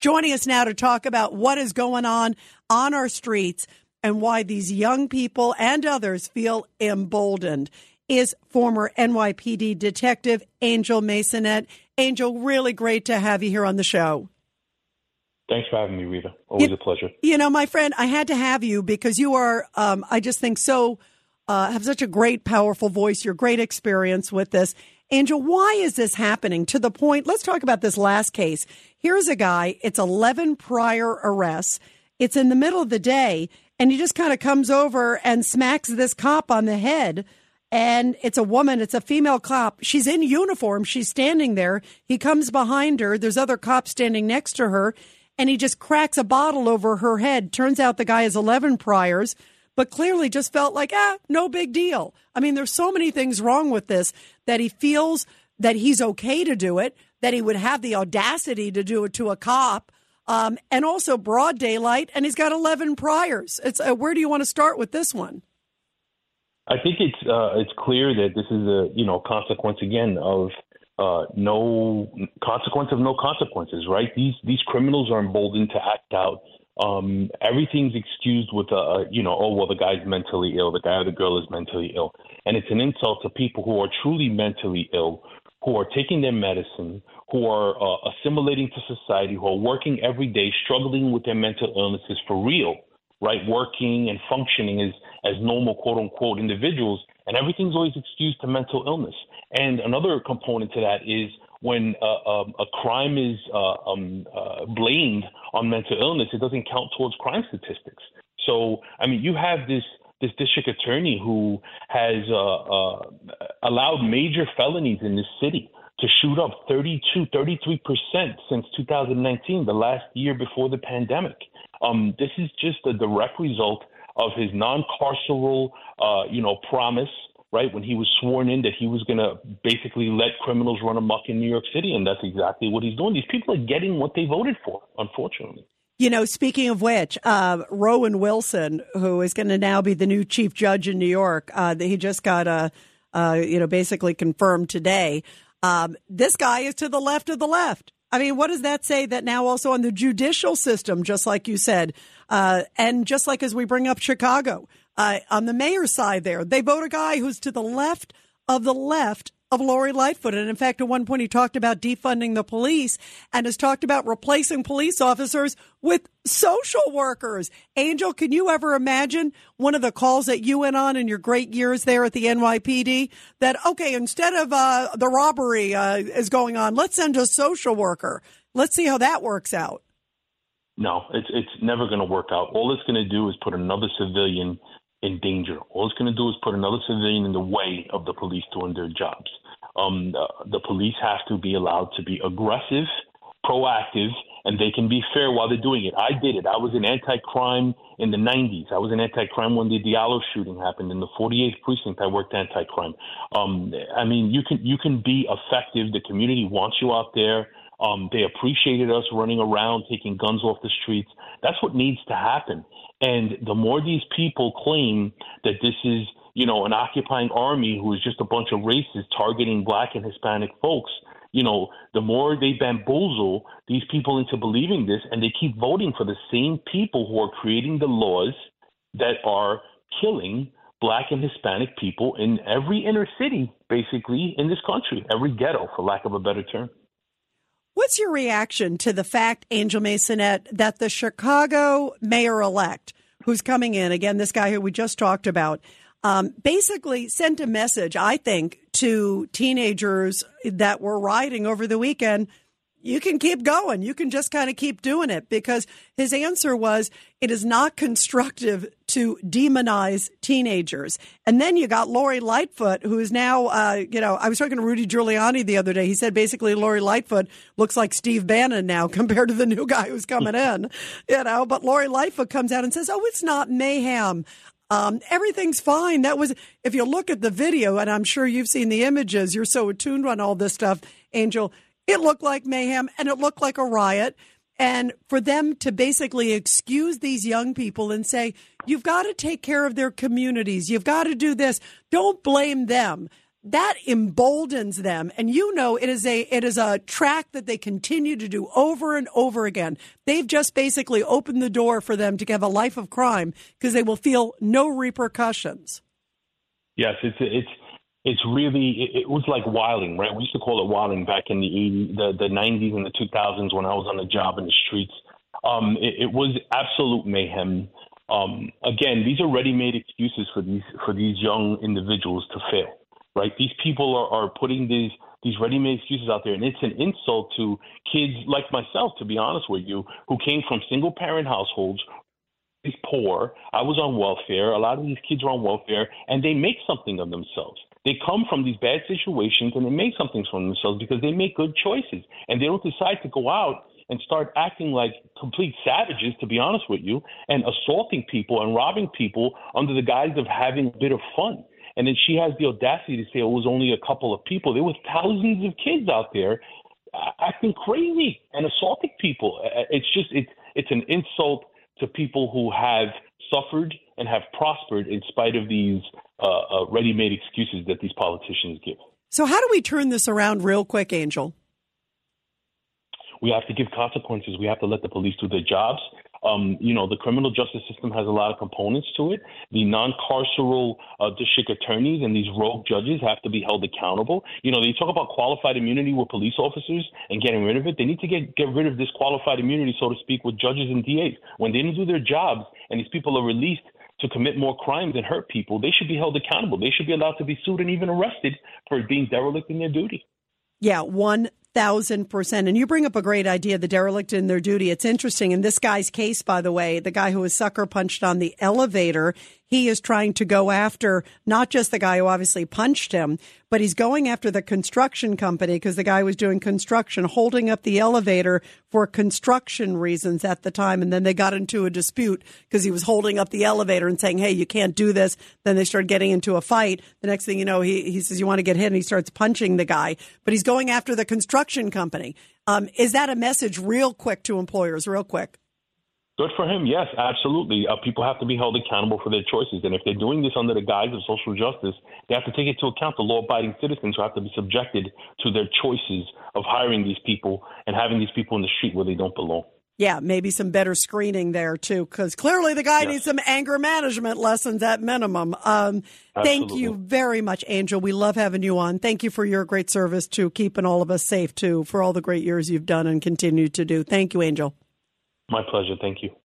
Joining us now to talk about what is going on on our streets and why these young people and others feel emboldened is former NYPD detective Angel Maysonet. Angel, really great to have you here on the show. Thanks for having me, Rita. Always you, a pleasure. You know, my friend, I had to have you because you are, um, I just think, so, uh, have such a great, powerful voice, your great experience with this. Angel, why is this happening to the point? Let's talk about this last case. Here's a guy, it's 11 prior arrests. It's in the middle of the day, and he just kind of comes over and smacks this cop on the head. And it's a woman, it's a female cop. She's in uniform, she's standing there. He comes behind her, there's other cops standing next to her, and he just cracks a bottle over her head. Turns out the guy has 11 priors but clearly just felt like, ah, no big deal. I mean, there's so many things wrong with this that he feels that he's okay to do it, that he would have the audacity to do it to a cop, um, and also broad daylight, and he's got 11 priors. It's uh, where do you want to start with this one? I think it's uh, it's clear that this is a you know consequence again of uh, no consequence of no consequences, right? These these criminals are emboldened to act out um, everything's excused with a, you know, oh well, the guy's mentally ill, the guy or the girl is mentally ill, and it's an insult to people who are truly mentally ill, who are taking their medicine, who are uh, assimilating to society, who are working every day, struggling with their mental illnesses for real, right? Working and functioning as as normal quote unquote individuals, and everything's always excused to mental illness. And another component to that is when uh, um, a crime is uh, um, uh, blamed on mental illness, it doesn't count towards crime statistics. So, I mean, you have this this district attorney who has uh, uh, allowed major felonies in this city to shoot up 32, 33 percent since 2019, the last year before the pandemic. Um, this is just a direct result of his non-carceral, uh, you know, promise right? When he was sworn in that he was going to basically let criminals run amok in New York City, and that's exactly what he's doing. These people are getting what they voted for, unfortunately. You know, speaking of which, uh, Rowan Wilson, who is going to now be the new chief judge in New York, uh, he just got a, uh, you know, basically confirmed today. Um, this guy is to the left of the left. I mean, what does that say that now also on the judicial system, just like you said, uh, and just like as we bring up Chicago, uh, on the mayor's side there. They vote a guy who's to the left of the left of Lori Lightfoot. And in fact, at one point, he talked about defunding the police and has talked about replacing police officers with social workers. Angel, can you ever imagine one of the calls that you went on in your great years there at the NYPD that, okay, instead of uh, the robbery uh, is going on, let's send a social worker. Let's see how that works out. No, it's it's never going to work out. All it's going to do is put another civilian in danger. All it's going to do is put another civilian in the way of the police doing their jobs. Um, the, the police have to be allowed to be aggressive, proactive, and they can be fair while they're doing it. I did it. I was in anti-crime in the 90s. I was in anti-crime when the Diallo shooting happened in the 48th precinct. I worked anti-crime. Um, I mean, you can you can be effective. The community wants you out there. Um, they appreciated us running around, taking guns off the streets. That's what needs to happen. And the more these people claim that this is, you know, an occupying army who is just a bunch of racists targeting black and Hispanic folks, you know, the more they bamboozle these people into believing this, and they keep voting for the same people who are creating the laws that are killing black and Hispanic people in every inner city, basically, in this country, every ghetto, for lack of a better term. What's your reaction to the fact, Angel Maysonet, that the Chicago mayor elect, who's coming in, again, this guy who we just talked about, um, basically sent a message, I think, to teenagers that were rioting over the weekend you can keep going. You can just kind of keep doing it because his answer was it is not constructive to demonize teenagers. And then you got Lori Lightfoot, who is now, uh, you know, I was talking to Rudy Giuliani the other day. He said basically Lori Lightfoot looks like Steve Bannon now compared to the new guy who's coming in, you know. But Lori Lightfoot comes out and says, oh, it's not mayhem. Um, everything's fine. That was, if you look at the video, and I'm sure you've seen the images, you're so attuned on all this stuff, Angel it looked like mayhem and it looked like a riot. And for them to basically excuse these young people and say, you've got to take care of their communities. You've got to do this. Don't blame them. that emboldens them and you know it is a it is a track that they continue to do over and over again they've just basically opened the door for them to have a life of crime because they will feel no repercussions yes it's it's it's really it, it, was like wilding right? We used to call it wilding back in the 80s the, the 90s and the 2000s when i was on the job in the streets. Um, it, it was absolute mayhem. Um, again, these are ready-made excuses for these for these young individuals to fail right? These people are, are putting these these ready-made excuses out there, and it's an insult to kids like myself, to be honest with you, who came from single-parent households, is poor. I was on welfare. A lot of these kids are on welfare, and they make something of themselves. They come from these bad situations, and they make something from themselves because they make good choices, and they don't decide to go out and start acting like complete savages, to be honest with you, and assaulting people and robbing people under the guise of having a bit of fun. And then she has the audacity to say it was only a couple of people. There was thousands of kids out there uh, acting crazy and assaulting people. Uh, uh, it's just it's it's an insult to people who have suffered and have prospered in spite of these uh, uh, ready-made excuses that these politicians give. So, how do we turn this around real quick, Angel? We have to give consequences. We have to let the police do their jobs. Um, you know, the criminal justice system has a lot of components to it. The non-carceral uh, district attorneys and these rogue judges have to be held accountable. You know, they talk about qualified immunity with police officers and getting rid of it. They need to get get rid of this qualified immunity, so to speak, with judges and DAs. When they don't do their jobs and these people are released to commit more crimes and hurt people, they should be held accountable. They should be allowed to be sued and even arrested for being derelict in their duty. Yeah, one thousand percent. And you bring up a great idea, the derelict in their duty. It's interesting. In this guy's case, by the way, the guy who was sucker punched on the elevator, he is trying to go after not just the guy who obviously punched him, but he's going after the construction company because the guy was doing construction, holding up the elevator for construction reasons at the time. And then they got into a dispute because he was holding up the elevator and saying, Hey, you can't do this. Then they started getting into a fight. The next thing you know, he, he says, You want to get hit? And he starts punching the guy, but he's going after the construction company. Um, is that a message real quick to employers, real quick? Good for him. Yes, absolutely. Uh, people have to be held accountable for their choices. And if they're doing this under the guise of social justice, they have to take into account the law abiding citizens who have to be subjected to their choices of hiring these people and having these people in the street where they don't belong. Yeah, maybe some better screening there too, because clearly the guy yes. needs some anger management lessons at minimum. Um, thank you very much, Angel. We love having you on. Thank you for your great service to keeping all of us safe too, for all the great years you've done and continue to do. Thank you, Angel. My pleasure. Thank you.